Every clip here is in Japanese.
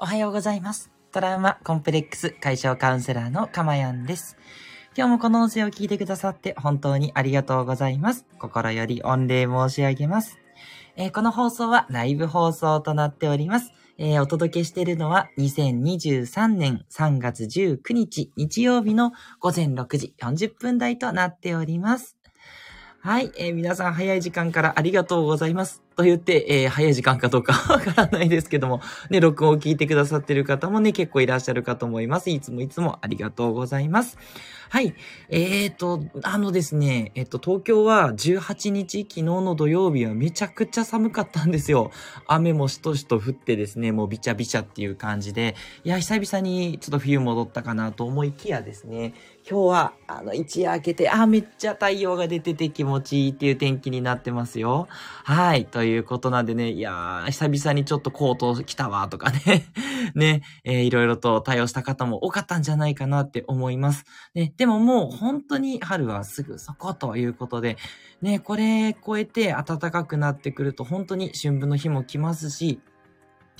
おはようございます。トラウマコンプレックス解消カウンセラーのかまやんです。今日もこの音声を聞いてくださって本当にありがとうございます。心より御礼申し上げます。えーこの放送はライブ放送となっております。えーお届けしているのは2023年3月19日日曜日の午前6時40分台となっております。はい、えー皆さん早い時間からありがとうございます。と言って、えー早い時間かどうか わからないですけども、ね、録音を聞いてくださってる方もね、結構いらっしゃるかと思います。いつもいつもありがとうございます。はい。えーと、あのですね、えっと、東京は18日、昨日の土曜日はめちゃくちゃ寒かったんですよ。雨もしとしと降ってですね、もうビチャビチャっていう感じで、いや、久々にちょっと冬戻ったかなと思いきやですね、今日は、あの、一夜明けて、あ、めっちゃ太陽が出てて気持ちいいっていう天気になってますよ。はい。といういうことなんでね、いやー、久々にちょっとコート着たわとかね、ね、えーいろいろと対応した方も多かったんじゃないかなって思います。ね、でももう本当に春はすぐそこということで、ね、これ超えて暖かくなってくると本当に春分の日も来ますし、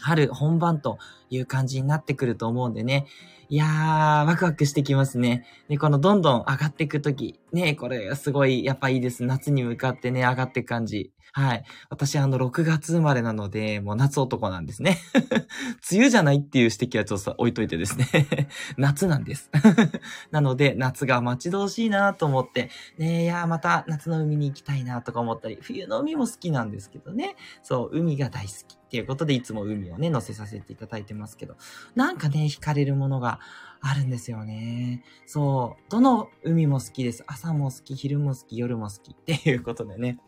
春本番という感じになってくると思うんでね。いやー、ワクワクしてきますね。で、このどんどん上がっていくとき、ね、これすごいやっぱいいです。夏に向かってね、上がっていく感じ。はい。私あの6月生まれなので、もう夏男なんですね。梅雨じゃないっていう指摘はちょっと置いといてですね。夏なんです。なので、夏が待ち遠しいなと思って、ねいやまた夏の海に行きたいなとか思ったり、冬の海も好きなんですけどね。そう、海が大好きっていうことで、いつも海をね、乗せさせていただいてますけど、なんかね、惹かれるものがあるんですよね。そう、どの海も好きです。朝も好き、昼も好き、夜も好きっていうことでね。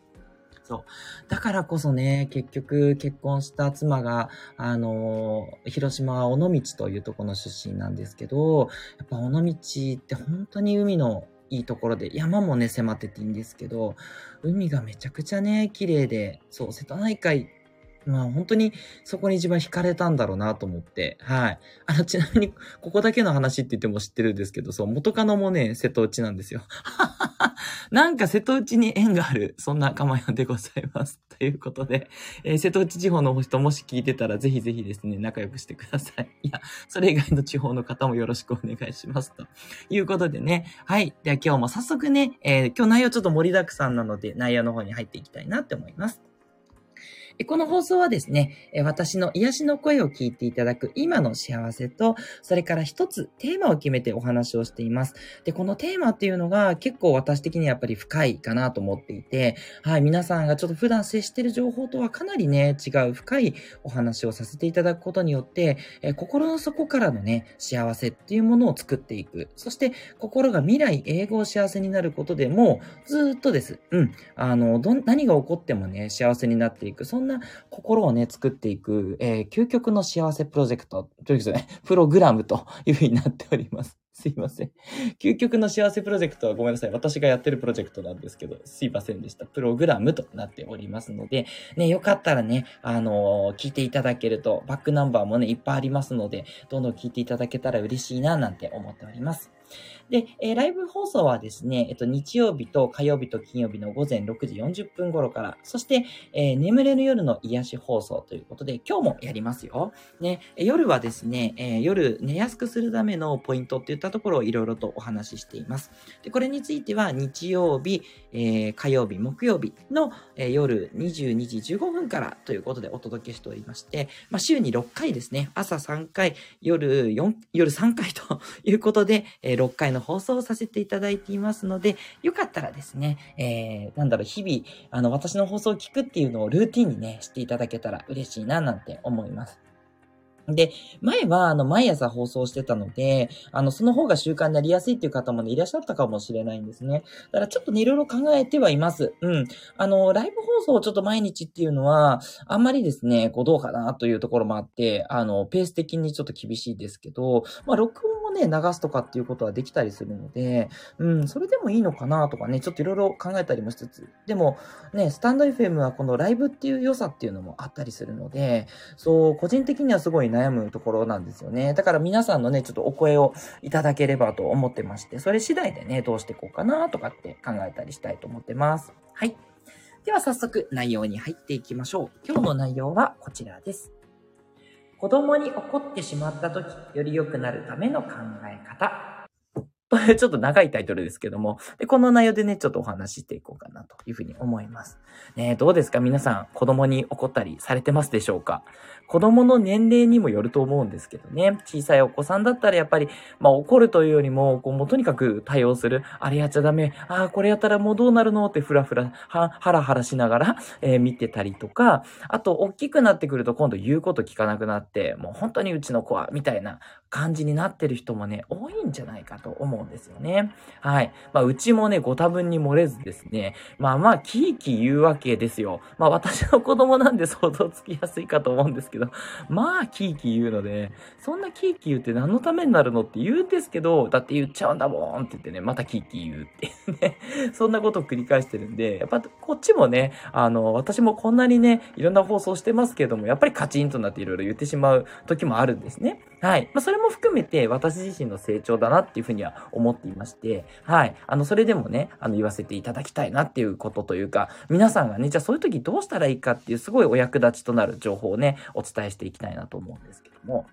そう。だからこそね、結局結婚した妻が、あの広島は尾道というところの出身なんですけど、やっぱ尾道って本当に海のいいところで、山もね、迫ってていいんですけど、海がめちゃくちゃね、綺麗で、そう、瀬戸内海、まあ本当にそこに一番惹かれたんだろうなと思って、はい。あの、ちなみに、ここだけの話って言っても知ってるんですけど、そう、元カノもね、瀬戸内なんですよ。なんか瀬戸内に縁がある、そんなかまやんでございます。ということで、えー瀬戸内地方の人もし聞いてたら、ぜひぜひですね、仲良くしてください。いや、それ以外の地方の方もよろしくお願いします。ということでね、はい。では今日も早速ね、えー今日内容ちょっと盛りだくさんなので、内容の方に入っていきたいなって思います。この放送はですね、私の癒しの声を聞いていただく今の幸せと、それから一つテーマを決めてお話をしています。で、このテーマっていうのが結構私的にはやっぱり深いかなと思っていて、はい、皆さんがちょっと普段接している情報とはかなりね、違う深いお話をさせていただくことによって、え心の底からのね、幸せっていうものを作っていく。そして、心が未来永劫幸せになることでも、ずっとです。うん。あの、ど、何が起こってもね、幸せになっていく。そんなな心をね、作っていく、えー究極の幸せプロジェクト、ということでね、プログラムというふうになっております。すいません。究極の幸せプロジェクトはごめんなさい。私がやってるプロジェクトなんですけど、すいませんでした。プログラムとなっておりますので、ね、よかったらね、あのー聞いていただけると、バックナンバーもね、いっぱいありますので、どんどん聞いていただけたら嬉しいな、なんて思っております。で、えーライブ放送はですね、えっと、日曜日と火曜日と金曜日の午前6時40分頃から、そして、えー眠れる夜の癒し放送ということで、今日もやりますよ。ね、夜はですね、えー夜寝やすくするためのポイントっていったところをいろいろとお話ししています。で、これについては日曜日、え火曜日、木曜日の、えー夜22時15分からということでお届けしておりまして、まあ、週に6回ですね、朝3回、夜4、夜3回ということで、え6回の放送をさせていただいていますので、よかったらですね、えーなんだろう、日々、あの、私の放送を聞くっていうのをルーティンにね、していただけたら嬉しいな、なんて思います。で、前は、あの、毎朝放送してたので、あの、その方が習慣になりやすいっていう方もね、いらっしゃったかもしれないんですね。だからちょっとね、いろいろ考えてはいます。うん。あの、ライブ放送をちょっと毎日っていうのは、あんまりですね、こう、どうかなというところもあって、あの、ペース的にちょっと厳しいですけど、まあ、録音をね、流すとかっていうことはできたりするので、うん、それでもいいのかなとかね、ちょっといろいろ考えたりもしつつ、でも、ね、スタンド FM はこのライブっていう良さっていうのもあったりするので、そう、個人的にはすごい悩むところなんですよね。だから皆さんのね、ちょっとお声をいただければと思ってまして、それ次第でね、どうしていこうかなとかって考えたりしたいと思ってます。はい。では早速内容に入っていきましょう。今日の内容はこちらです。子供に怒ってしまった時、より良くなるための考え方。ちょっと長いタイトルですけども、でこの内容でね、ちょっとお話ししていこうかなというふうに思います。ねどうですか？皆さん、子供に怒ったりされてますでしょうか？子供の年齢にもよると思うんですけどね、小さいお子さんだったらやっぱり、まあ怒るというよりも、こうもうとにかく対応する、あれやっちゃダメ、ああ、これやったらもうどうなるのってふらふら、は、ハラハラしながら、えー、見てたりとか、あと、大きくなってくると今度言うこと聞かなくなって、もう本当にうちの子は、みたいな感じになってる人もね、多いんじゃないかと思うんですよね。はい。まあ、うちもね、ご多分に漏れずですね、まあまあ、キーキー言うわけですよ。まあ、私の子供なんで想像つきやすいかと思うんですけど、まあ、キーキー言うので、そんなキーキー言って何のためになるのって言うんですけど、だって言っちゃうんだもんって言ってね、またキーキー言うってね、そんなことを繰り返してるんで、やっぱこっちもね、あの、私もこんなにね、いろんな放送してますけども、やっぱりカチンとなっていろいろ言ってしまう時もあるんですね。はい。まあ、それも含めて私自身の成長だなっていうふうには思っていまして、はい。あの、それでもね、あの、言わせていただきたいなっていうことというか、皆さんがね、じゃあそういう時どうしたらいいかっていうすごいお役立ちとなる情報をね、お伝えしていきたいなと思うんですけども、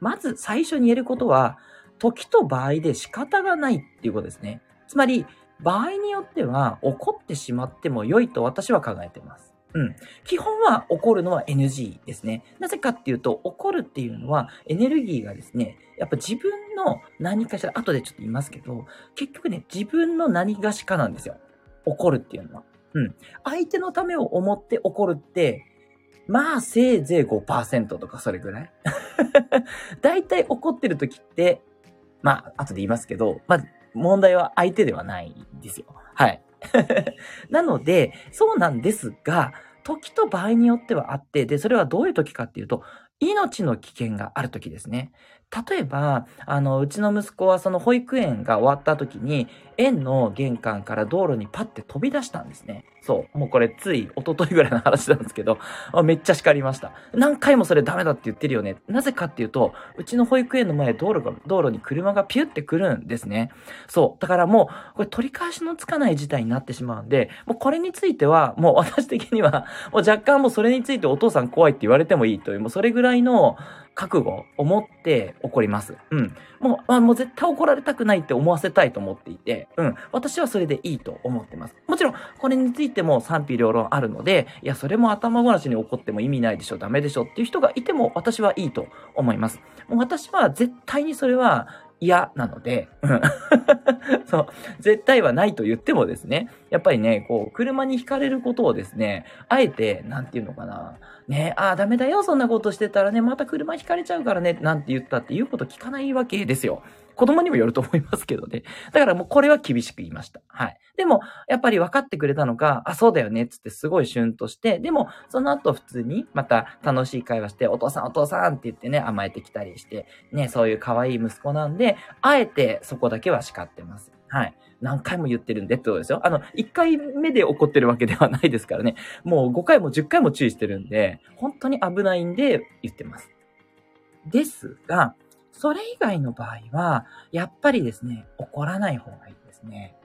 まず最初に言えることは、時と場合で仕方がないっていうことですね。つまり、場合によっては怒ってしまっても良いと私は考えています。うん。基本は怒るのは NG ですね。なぜかっていうと、怒るっていうのはエネルギーがですね、やっぱ自分の何かしら、後でちょっと言いますけど、結局ね、自分の何がしかなんですよ。怒るっていうのは。うん。相手のためを思って怒るって、まあ、せいぜい5%とかそれぐらい。だいたい怒ってる時って、まあ、後で言いますけど、まあ、問題は相手ではないんですよ。はい。なので、そうなんですが、時と場合によってはあって、で、それはどういう時かっていうと、命の危険がある時ですね。例えば、あの、うちの息子はその保育園が終わった時に、園の玄関から道路にパッて飛び出したんですね。そう。もうこれつい一昨日ぐらいの話なんですけど、めっちゃ叱りました。何回もそれダメだって言ってるよね。なぜかっていうと、うちの保育園の前道路が、道路に車がピュって来るんですね。そう。だからもう、これ取り返しのつかない事態になってしまうんで、もうこれについては、もう私的には、もう若干もうそれについてお父さん怖いって言われてもいいという、もうそれぐらいの、覚悟を持って怒ります。うん。もう、あもう絶対怒られたくないって思わせたいと思っていて、うん。私はそれでいいと思ってます。もちろん、これについても賛否両論あるので、いや、それも頭ごなしに怒っても意味ないでしょ、ダメでしょっていう人がいても私はいいと思います。もう私は絶対にそれは嫌なので、そう、絶対はないと言ってもですね、やっぱりね、こう、車に惹かれることをですね、あえて、なんていうのかな、ね、ああ、ダメだよ、そんなことしてたらね、また車惹かれちゃうからね、なんて言ったって言うこと聞かないわけですよ。子供にもよると思いますけどね。だからもうこれは厳しく言いました。はい。でも、やっぱり分かってくれたのか、あ、そうだよね、つってすごいシュンとして、でも、その後普通にまた楽しい会話して、お父さんお父さんって言ってね、甘えてきたりして、ね、そういう可愛い息子なんで、あえてそこだけは叱ってます。はい。何回も言ってるんでってことですよ。あの、1回目で怒ってるわけではないですからね。もう5回も10回も注意してるんで、本当に危ないんで言ってます。ですが、それ以外の場合は、やっぱりですね、怒らない方がいいですね。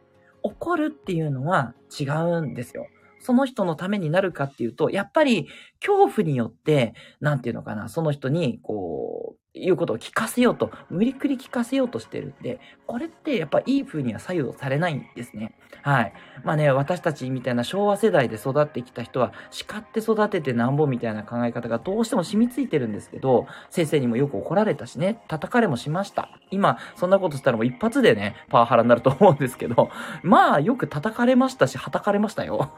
怒るっていうのは違うんですよ。その人のためになるかっていうと、やっぱり恐怖によって、なんていうのかな、その人に、こう、いうことを聞かせようと、無理くり聞かせようとしてるんで、これってやっぱいい風には左右されないんですね。はい。まあね、私たちみたいな昭和世代で育ってきた人は、叱って育ててなんぼみたいな考え方がどうしても染みついてるんですけど、先生にもよく怒られたしね、叩かれもしました。今、そんなことしたらもう一発でね、パワハラになると思うんですけど、まあよく叩かれましたし、叩かれましたよ。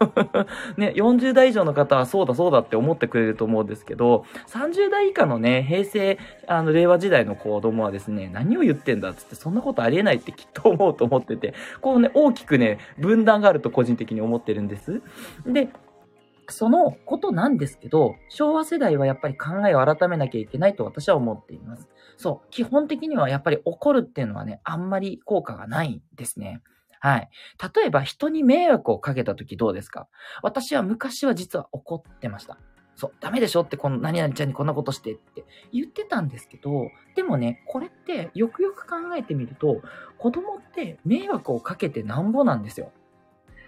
ね、40代以上の方はそうだそうだって思ってくれると思うんですけど、30代以下のね、平成、あの、令和時代の子供はですね、何を言ってんだっつって、そんなことありえないってきっと思うと思ってて、こうね、大きくね、分断があると個人的に思ってるんです。で、そのことなんですけど、昭和世代はやっぱり考えを改めなきゃいけないと私は思っています。そう、基本的にはやっぱり怒るっていうのはね、あんまり効果がないんですね。はい。例えば人に迷惑をかけた時どうですか？私は昔は実は怒ってました。そう、ダメでしょ？ってこの何々ちゃんにこんなことしてって言ってたんですけど、でもね、これってよくよく考えてみると、子供って迷惑をかけてなんぼなんですよ。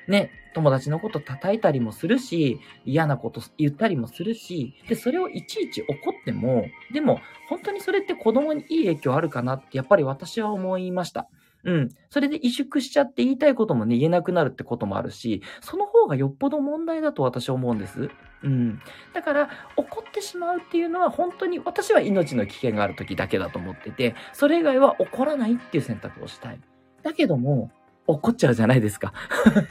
ね、友達のこと叩いたりもするし、嫌なこと言ったりもするし、で、それをいちいち怒っても、でも、本当にそれって子供にいい影響あるかなって、やっぱり私は思いました。うん。それで萎縮しちゃって言いたいこともね、言えなくなるってこともあるし、その方がよっぽど問題だと私は思うんです。うん。だから、怒ってしまうっていうのは本当に私は命の危険がある時だけだと思ってて、それ以外は怒らないっていう選択をしたい。だけども、怒っちゃうじゃないですか。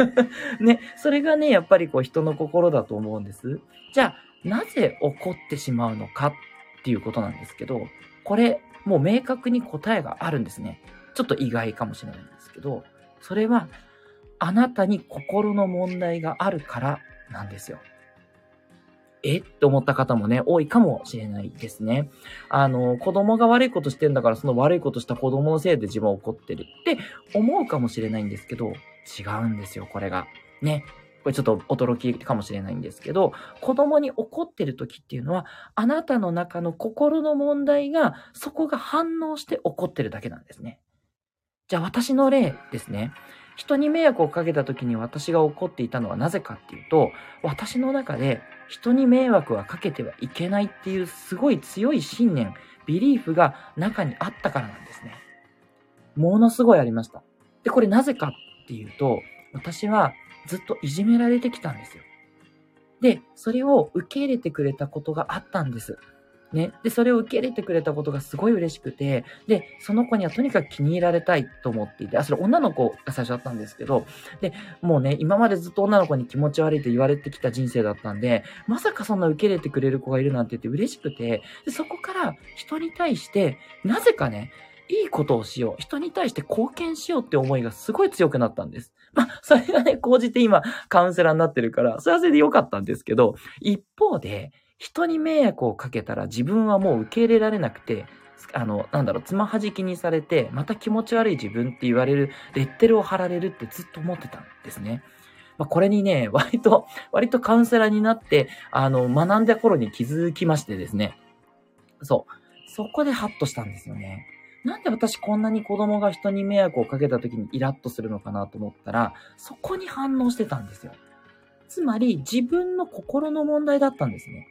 ね、それがね、やっぱりこう人の心だと思うんです。じゃあ、なぜ怒ってしまうのかっていうことなんですけど、これ、もう明確に答えがあるんですね。ちょっと意外かもしれないんですけど、それは、あなたに心の問題があるからなんですよ。え？って思った方もね、多いかもしれないですね。あの、子供が悪いことしてんだから、その悪いことした子供のせいで自分は怒ってるって思うかもしれないんですけど、違うんですよ、これが。ね？これちょっと驚きかもしれないんですけど、子供に怒ってる時っていうのは、あなたの中の心の問題が、そこが反応して怒ってるだけなんですね。じゃあ私の例ですね。人に迷惑をかけた時に私が怒っていたのはなぜかっていうと、私の中で人に迷惑はかけてはいけないっていうすごい強い信念、ビリーフが中にあったからなんですね。ものすごいありました。で、これなぜかっていうと、私はずっといじめられてきたんですよ。で、それを受け入れてくれたことがあったんです。ね。で、それを受け入れてくれたことがすごい嬉しくて、で、その子にはとにかく気に入られたいと思っていて、あ、それ女の子が最初だったんですけど、で、もうね、今までずっと女の子に気持ち悪いと言われてきた人生だったんで、まさかそんな受け入れてくれる子がいるなんて言って嬉しくて、で、そこから人に対して、なぜかね、いいことをしよう。人に対して貢献しようって思いがすごい強くなったんです。まあ、それがね、講じて今、カウンセラーになってるから、それはそれで良かったんですけど、一方で、人に迷惑をかけたら自分はもう受け入れられなくて、あの、なんだろう、つまはじきにされて、また気持ち悪い自分って言われる、レッテルを貼られるってずっと思ってたんですね。まあ、これにね、割と、割とカウンセラーになって、あの、学んだ頃に気づきましてですね。そう。そこでハッとしたんですよね。なんで私こんなに子供が人に迷惑をかけた時にイラッとするのかなと思ったら、そこに反応してたんですよ。つまり自分の心の問題だったんですね。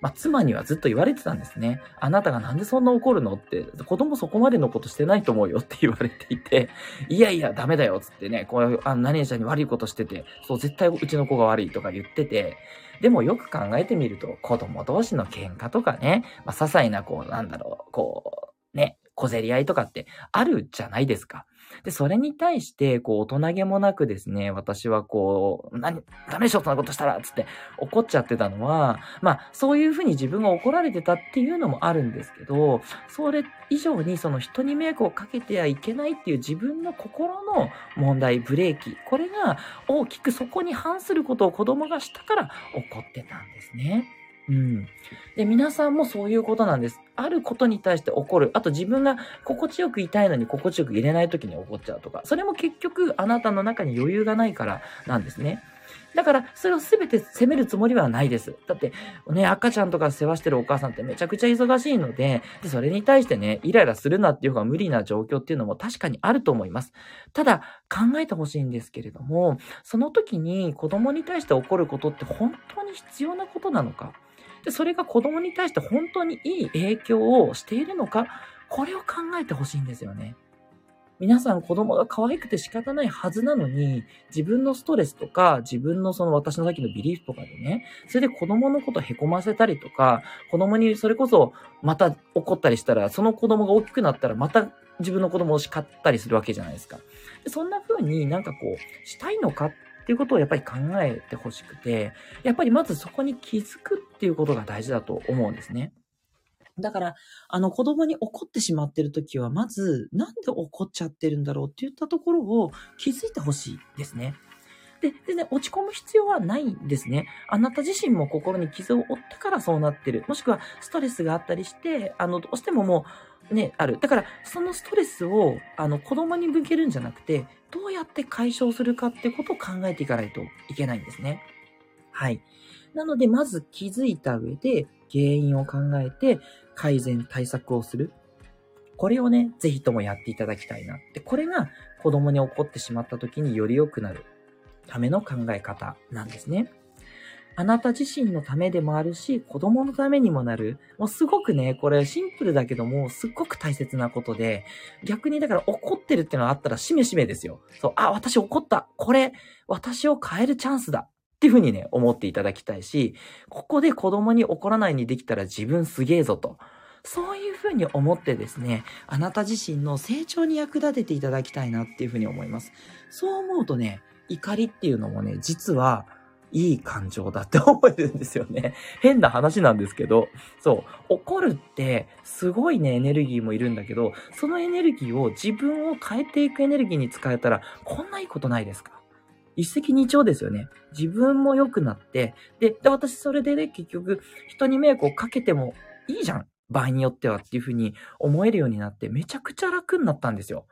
まあ、妻にはずっと言われてたんですね。あなたがなんでそんな怒るのって、子供そこまでのことしてないと思うよって言われていて、いやいや、ダメだよ、つってね、こういう、あ何々ちゃんに悪いことしてて、そう、絶対うちの子が悪いとか言ってて、でもよく考えてみると、子供同士の喧嘩とかね、まあ、些細な、こう、なんだろう、こう、ね、小競り合いとかってあるじゃないですか。で、それに対して、こう、大人げもなくですね、私はこう、何、ダメでしょ、そんなことしたらつって怒っちゃってたのは、まあ、そういうふうに自分が怒られてたっていうのもあるんですけど、それ以上にその人に迷惑をかけてはいけないっていう自分の心の問題、ブレーキ、これが大きくそこに反することを子供がしたから怒ってたんですね。うん。で、皆さんもそういうことなんです。あることに対して怒る。あと自分が心地よくいたいのに心地よく入れない時に怒っちゃうとか。それも結局あなたの中に余裕がないからなんですね。だから、それを全て責めるつもりはないです。だって、ね、赤ちゃんとか世話してるお母さんってめちゃくちゃ忙しいので、で、それに対してね、イライラするなっていう方が無理な状況っていうのも確かにあると思います。ただ、考えてほしいんですけれども、その時に子供に対して怒ることって本当に必要なことなのか？で、それが子供に対して本当にいい影響をしているのか、これを考えてほしいんですよね。皆さん子供が可愛くて仕方ないはずなのに、自分のストレスとか、自分のその私のさっきのビリーフとかでね、それで子供のこと凹ませたりとか、子供にそれこそまた怒ったりしたら、その子供が大きくなったらまた自分の子供を叱ったりするわけじゃないですか。でそんな風になんかこう、したいのかっっていうことをやっぱり考えてほしくて、やっぱりまずそこに気づくっていうことが大事だと思うんですね。だから、あの子供に怒ってしまってる時は、まず、なんで怒っちゃってるんだろうって言ったところを気づいてほしいですね。で、でね、落ち込む必要はないんですね。あなた自身も心に傷を負ったからそうなってる。もしくはストレスがあったりして、あの、どうしてももう、ね、ある。だから、そのストレスを、あの、子供に向けるんじゃなくて、どうやって解消するかってことを考えていかないといけないんですね。はい。なので、まず気づいた上で、原因を考えて、改善、対策をする。これをね、ぜひともやっていただきたいなって。これが子供に起こってしまった時により良くなるための考え方なんですね。あなた自身のためでもあるし、子供のためにもなる。もうすごくね、これシンプルだけども、すっごく大切なことで、逆にだから怒ってるっていうのがあったらしめしめですよ。そう、あ、私怒った。これ、私を変えるチャンスだ。っていうふうにね、思っていただきたいし、ここで子供に怒らないにできたら自分すげえぞと。そういうふうに思ってですね、あなた自身の成長に役立てていただきたいなっていうふうに思います。そう思うとね、怒りっていうのもね、実はいい感情だって思えるんですよね。変な話なんですけど、そう、怒るってすごいね、エネルギーもいるんだけど、そのエネルギーを自分を変えていくエネルギーに使えたら、こんないいことないですか？一石二鳥ですよね。自分も良くなって、で、で私それでね、結局、人に迷惑をかけてもいいじゃん。場合によってはっていうふうに思えるようになって、めちゃくちゃ楽になったんですよ。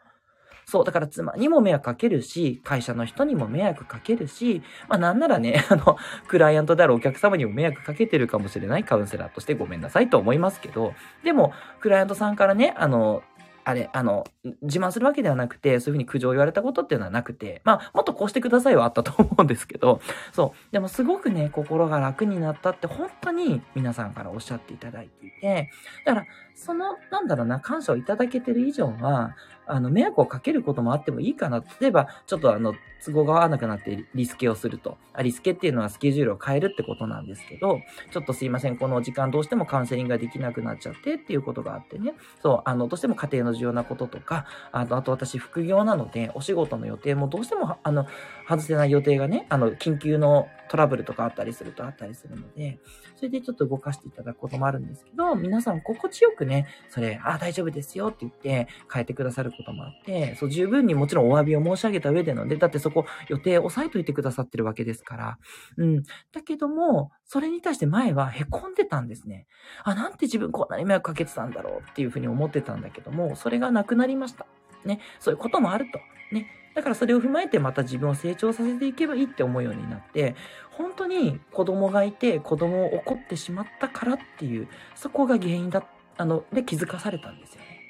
そう、だから妻にも迷惑かけるし、会社の人にも迷惑かけるし、まあなんならね、あの、クライアントであるお客様にも迷惑かけてるかもしれないカウンセラーとしてごめんなさいと思いますけど、でも、クライアントさんからね、あの、あれ、あの、自慢するわけではなくて、そういうふうに苦情を言われたことっていうのはなくて、まあ、もっとこうしてくださいはあったと思うんですけど、そう。でもすごくね、心が楽になったって本当に皆さんからおっしゃっていただいていて、だから、その、なんだろうな、感謝をいただけてる以上は、あの、迷惑をかけることもあってもいいかな。例えば、ちょっとあの、都合が合わなくなってリスケをすると。あリスケっていうのはスケジュールを変えるってことなんですけど、ちょっとすいません、この時間どうしてもカウンセリングができなくなっちゃってっていうことがあってね。そう、あの、どうしても家庭の重要なこととか、あと、あと私副業なので、お仕事の予定もどうしても、あの、外せない予定がね、あの、緊急のトラブルとかあったりするとあったりするので、それでちょっと動かしていただくこともあるんですけど、皆さん心地よくね、それ、あ、大丈夫ですよって言って変えてくださることもあって、そう、十分にもちろんお詫びを申し上げた上でので、だってそこ予定押さえといてくださってるわけですから。うん。だけども、それに対して前は凹んでたんですね。あ、なんて自分こんなに迷惑かけてたんだろうっていうふうに思ってたんだけども、それがなくなりました。ね。そういうこともあると。ね。だからそれを踏まえてまた自分を成長させていけばいいって思うようになって、本当に子供がいて子供を怒ってしまったからっていう、そこが原因だ、あの、で気づかされたんですよね。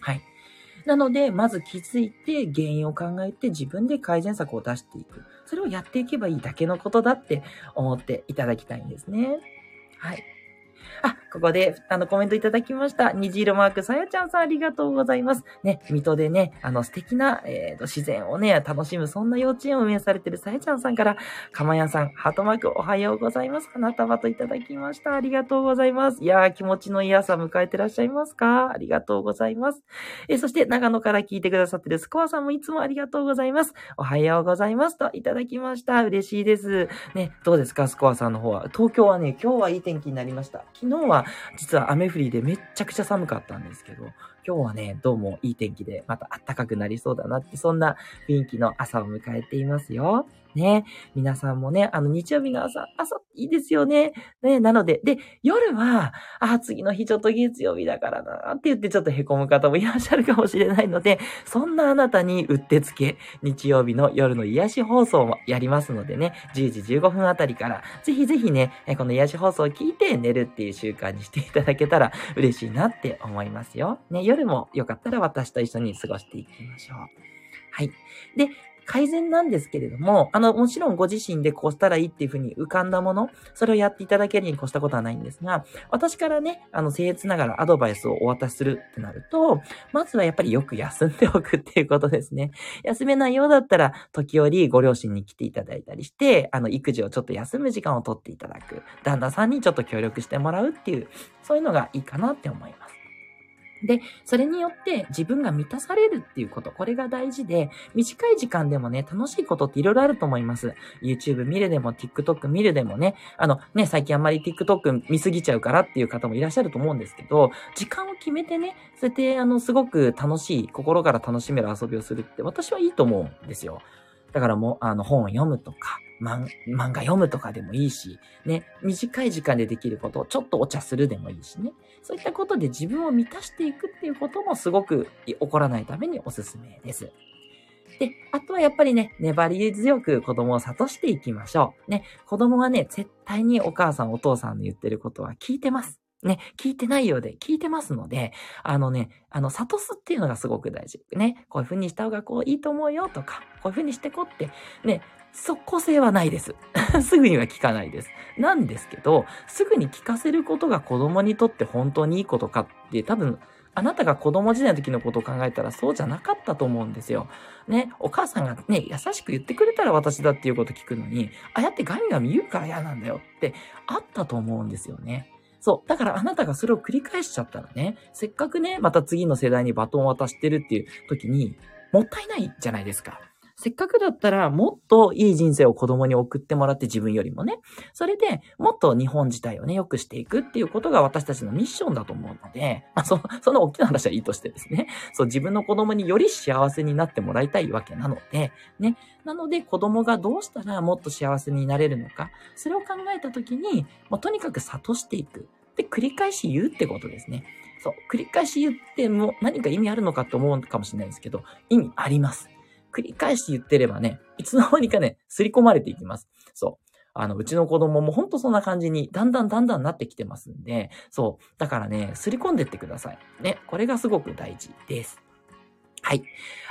はい。なので、まず気づいて原因を考えて自分で改善策を出していく。それをやっていけばいいだけのことだって思っていただきたいんですね。はい。あ、ここで、あの、コメントいただきました。虹色マーク、さやちゃんさんありがとうございます。ね、水戸でね、あの、素敵な、えーと、自然をね、楽しむ、そんな幼稚園を運営されてるさやちゃんさんから、かまやさん、ハートマーク、おはようございます。花束といただきました。ありがとうございます。いやー、気持ちのいい朝迎えてらっしゃいますか？ありがとうございます。えそして、長野から聞いてくださってるスコアさんもいつもありがとうございます。おはようございます。といただきました。嬉しいです。ね、どうですか、スコアさんの方は。東京はね、今日はいい天気になりました。昨日は、実は雨降りでめっちゃくちゃ寒かったんですけど、今日はね、どうもいい天気で、また暖かくなりそうだなって、そんな雰囲気の朝を迎えていますよ。ね。皆さんもね、あの、日曜日の朝、朝、いいですよね。ね、なので、で、夜は、あ、次の日ちょっと月曜日だからな、って言ってちょっと凹む方もいらっしゃるかもしれないので、そんなあなたにうってつけ、日曜日の夜の癒し放送もやりますのでね、10時15分あたりから、ぜひぜひね、この癒し放送を聞いて寝るっていう習慣にしていただけたら嬉しいなって思いますよ。ね、夜もよかったら私と一緒に過ごしていきましょう。はい。で、改善なんですけれども、あの、もちろんご自身でこうしたらいいっていうふうに浮かんだもの、それをやっていただけるに越したことはないんですが、私からね、あの、僭越ながらアドバイスをお渡しするってなると、まずはやっぱりよく休んでおくっていうことですね。休めないようだったら、時折ご両親に来ていただいたりして、あの、育児をちょっと休む時間をとっていただく。旦那さんにちょっと協力してもらうっていう、そういうのがいいかなって思います。で、それによって自分が満たされるっていうこと、これが大事で、短い時間でもね、楽しいことっていろいろあると思います。YouTube 見るでも、TikTok 見るでもね、あのね、最近あんまり TikTok 見すぎちゃうからっていう方もいらっしゃると思うんですけど、時間を決めてね、そうやってあの、すごく楽しい、心から楽しめる遊びをするって私はいいと思うんですよ。だからもう、あの、本を読むとか、漫画読むとかでもいいし、ね、短い時間でできることをちょっとお茶するでもいいしね。そういったことで自分を満たしていくっていうこともすごく起こらないためにおすすめです。で、あとはやっぱりね、粘り強く子供を諭していきましょう。ね、子供はね、絶対にお母さんお父さんの言ってることは聞いてます。ね、聞いてないようで聞いてますので、あのね、あの、悟すっていうのがすごく大事。ね、こういう風にした方がこういいと思うよとか、こういう風にしてこって、ね、即効性はないです。すぐには聞かないです。なんですけど、すぐに聞かせることが子供にとって本当にいいことかって多分、あなたが子供時代の時のことを考えたらそうじゃなかったと思うんですよ。ね、お母さんがね、優しく言ってくれたら私だっていうこと聞くのに、ああやってガミガミ言うから嫌なんだよってあったと思うんですよね。そう。だからあなたがそれを繰り返しちゃったらね、せっかくね、また次の世代にバトンを渡してるっていう時に、もったいないじゃないですか。せっかくだったらもっといい人生を子供に送ってもらって自分よりもね。それでもっと日本自体をね、良くしていくっていうことが私たちのミッションだと思うので、まあそ、その大きな話はいいとしてですね。そう、自分の子供により幸せになってもらいたいわけなので、ね。なので子供がどうしたらもっと幸せになれるのか、それを考えたときに、もうとにかく悟していく。で、繰り返し言うってことですね。そう、繰り返し言っても何か意味あるのかって思うかもしれないですけど、意味あります。繰り返して言ってればね、いつの間にかね、刷り込まれていきます。そう。あの、うちの子供もほんとそんな感じに、だんだんだんだんなってきてますんで、そう。だからね、刷り込んでってください。ね。これがすごく大事です。はい。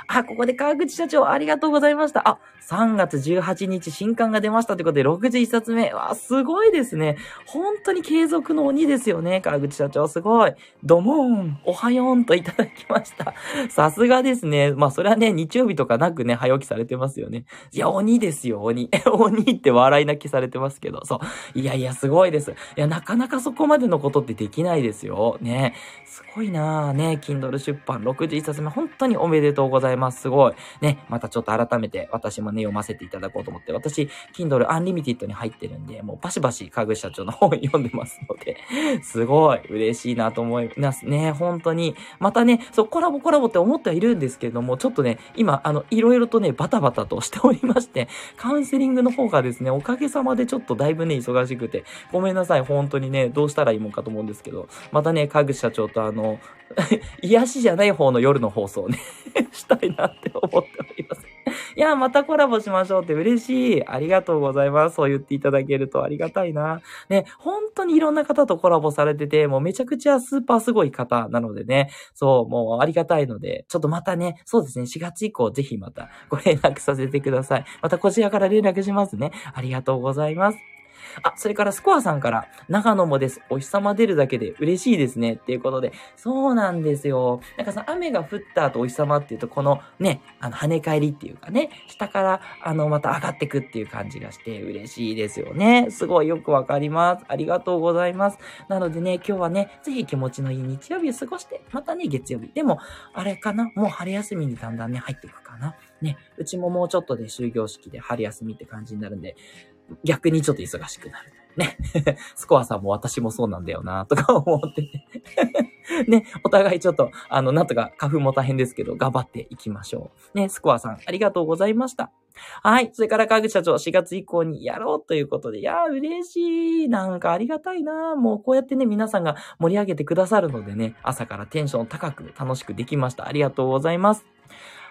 あ、ここで川口社長、ありがとうございました。あ、3月18日新刊が出ましたということで、61冊目。わ、すごいですね。本当に継続の鬼ですよね、川口社長。すごい。どもーん、おはよんといただきました。さすがですね。まあ、それはね、日曜日とかなくね、早起きされてますよね。いや、鬼ですよ、鬼。鬼って笑い泣きされてますけど。そう。いやいや、すごいです。いや、なかなかそこまでのことってできないですよ。ね。すごいなぁ。ね、Kindle 出版61冊目。本当におめでとうございます。ます。ごい。ね、またちょっと改めて私もね、読ませていただこうと思って、私、Kindle Unlimited に入ってるんで、もうバシバシ川口社長の本読んでますので、すごい嬉しいなと思いますね。本当に。またね、そう、コラボコラボって思ってはいるんですけれども、ちょっとね、今、あの、いろいろとね、バタバタとしておりまして、カウンセリングの方がですね、おかげさまでちょっとだいぶね、忙しくて、ごめんなさい、本当にね、どうしたらいいもんかと思うんですけど、またね、川口社長とあの、癒しじゃない方の夜の放送ね したいいなって思っております。いや、またコラボしましょうって嬉しい。ありがとうございます。そう言っていただけるとありがたいな。ね、本当にいろんな方とコラボされてて、もうめちゃくちゃスーパーすごい方なのでね、そう、もうありがたいので、ちょっとまたね、そうですね、4月以降ぜひまたご連絡させてください。またこちらから連絡しますね。ありがとうございます。あ、それからスコアさんから、長野もです。お日様出るだけで嬉しいですね。っていうことで、そうなんですよ。なんかさ、雨が降った後お日様っていうと、このね、あの、跳ね返りっていうかね、下から、あの、また上がってくっていう感じがして嬉しいですよね。すごいよくわかります。ありがとうございます。なのでね、今日はね、ぜひ気持ちのいい日曜日を過ごして、またね、月曜日。でも、あれかな？もう春休みにだんだんね、入っていくかな？ね、うちももうちょっとで終業式で春休みって感じになるんで、逆にちょっと忙しくなる。ね。スコアさんも私もそうなんだよな、とか思ってて ね。お互いちょっと、あの、なんとか花粉も大変ですけど、頑張っていきましょう。ね、スコアさん、ありがとうございました。はい。それから川口社長、4月以降にやろうということで、いやー、嬉しい。なんかありがたいなもうこうやってね、皆さんが盛り上げてくださるのでね、朝からテンション高く楽しくできました。ありがとうございます。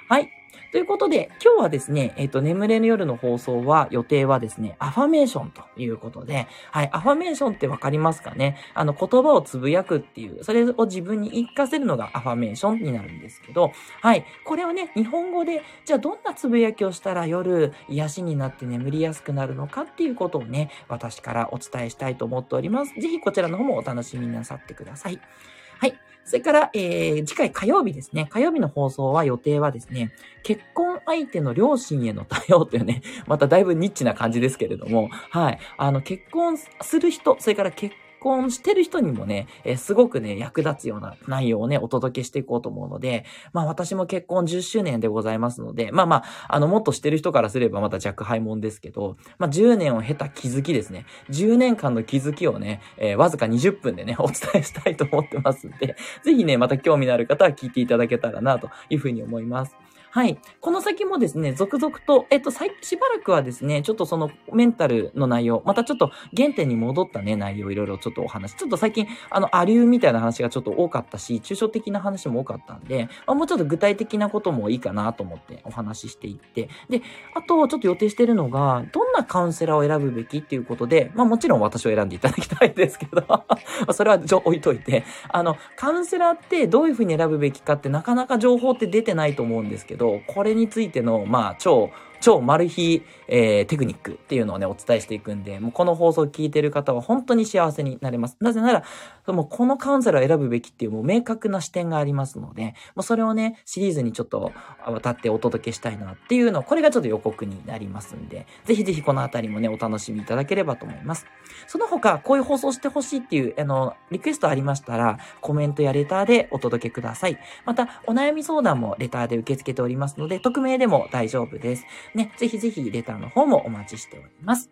はい。ということで、今日はですね、えっ、ー、と、眠れぬ夜の放送は、予定はですね、アファメーションということで、はい、アファメーションってわかりますかね？あの、言葉をつぶやくっていう、それを自分に言い聞かせるのがアファメーションになるんですけど、はい、これをね、日本語で、じゃあどんなつぶやきをしたら夜、癒しになって眠りやすくなるのかっていうことをね、私からお伝えしたいと思っております。ぜひこちらの方もお楽しみなさってください。はい。それから、えー、次回火曜日ですね。火曜日の放送は予定はですね、結婚相手の両親への対応というね、まただいぶニッチな感じですけれども、はい。あの、結婚する人、それから結婚してる人にもね、え、すごくね、役立つような内容をね、お届けしていこうと思うので、まあ私も結婚10周年でございますので、まあまあ、あの、もっとしてる人からすればまた若輩もんですけど、まあ10年を経た気づきですね。10年間の気づきをね、えー、わずか20分でね、お伝えしたいと思ってますんで、ぜひね、また興味のある方は聞いていただけたらな、というふうに思います。はい。この先もですね、続々と、えっと、最、しばらくはですね、ちょっとそのメンタルの内容、またちょっと原点に戻ったね、内容いろいろちょっとお話。ちょっと最近、あの、アリューみたいな話がちょっと多かったし、抽象的な話も多かったんで、まあ、もうちょっと具体的なこともいいかなと思ってお話ししていって。で、あと、ちょっと予定してるのが、どんなカウンセラーを選ぶべきっていうことで、まあもちろん私を選んでいただきたいですけど それは置いといて、あの、カウンセラーってどういうふうに選ぶべきかってなかなか情報って出てないと思うんですけどど、これについての、まあ、超超マル秘、えー、テクニックっていうのをね、お伝えしていくんで、もうこの放送を聞いてる方は本当に幸せになれます。なぜなら、もうこのカウンセラーを選ぶべきっていうもう明確な視点がありますので、もうそれをね、シリーズにちょっと渡ってお届けしたいなっていうのを、これがちょっと予告になりますんで、ぜひぜひこのあたりもね、お楽しみいただければと思います。その他、こういう放送してほしいっていう、あの、リクエストありましたら、コメントやレターでお届けください。また、お悩み相談もレターで受け付けておりますので、匿名でも大丈夫です。ね、ぜひぜひレターの方もお待ちしております。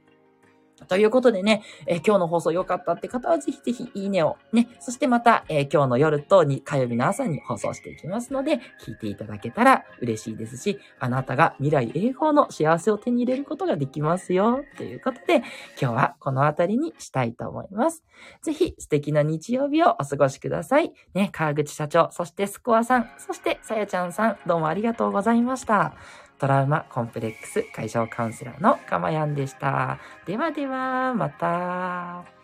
ということでね、えー、今日の放送良かったって方はぜひぜひいいねをね、そしてまた、えー、今日の夜とに火曜日の朝に放送していきますので、聞いていただけたら嬉しいですし、あなたが未来永劫の幸せを手に入れることができますよ。ということで、今日はこの辺りにしたいと思います。ぜひ素敵な日曜日をお過ごしください。ね、川口社長、そしてスコアさん、そしてさやちゃんさん、どうもありがとうございました。トラウマコンプレックス解消カウンセラーのかまやんでした。ではでは、また。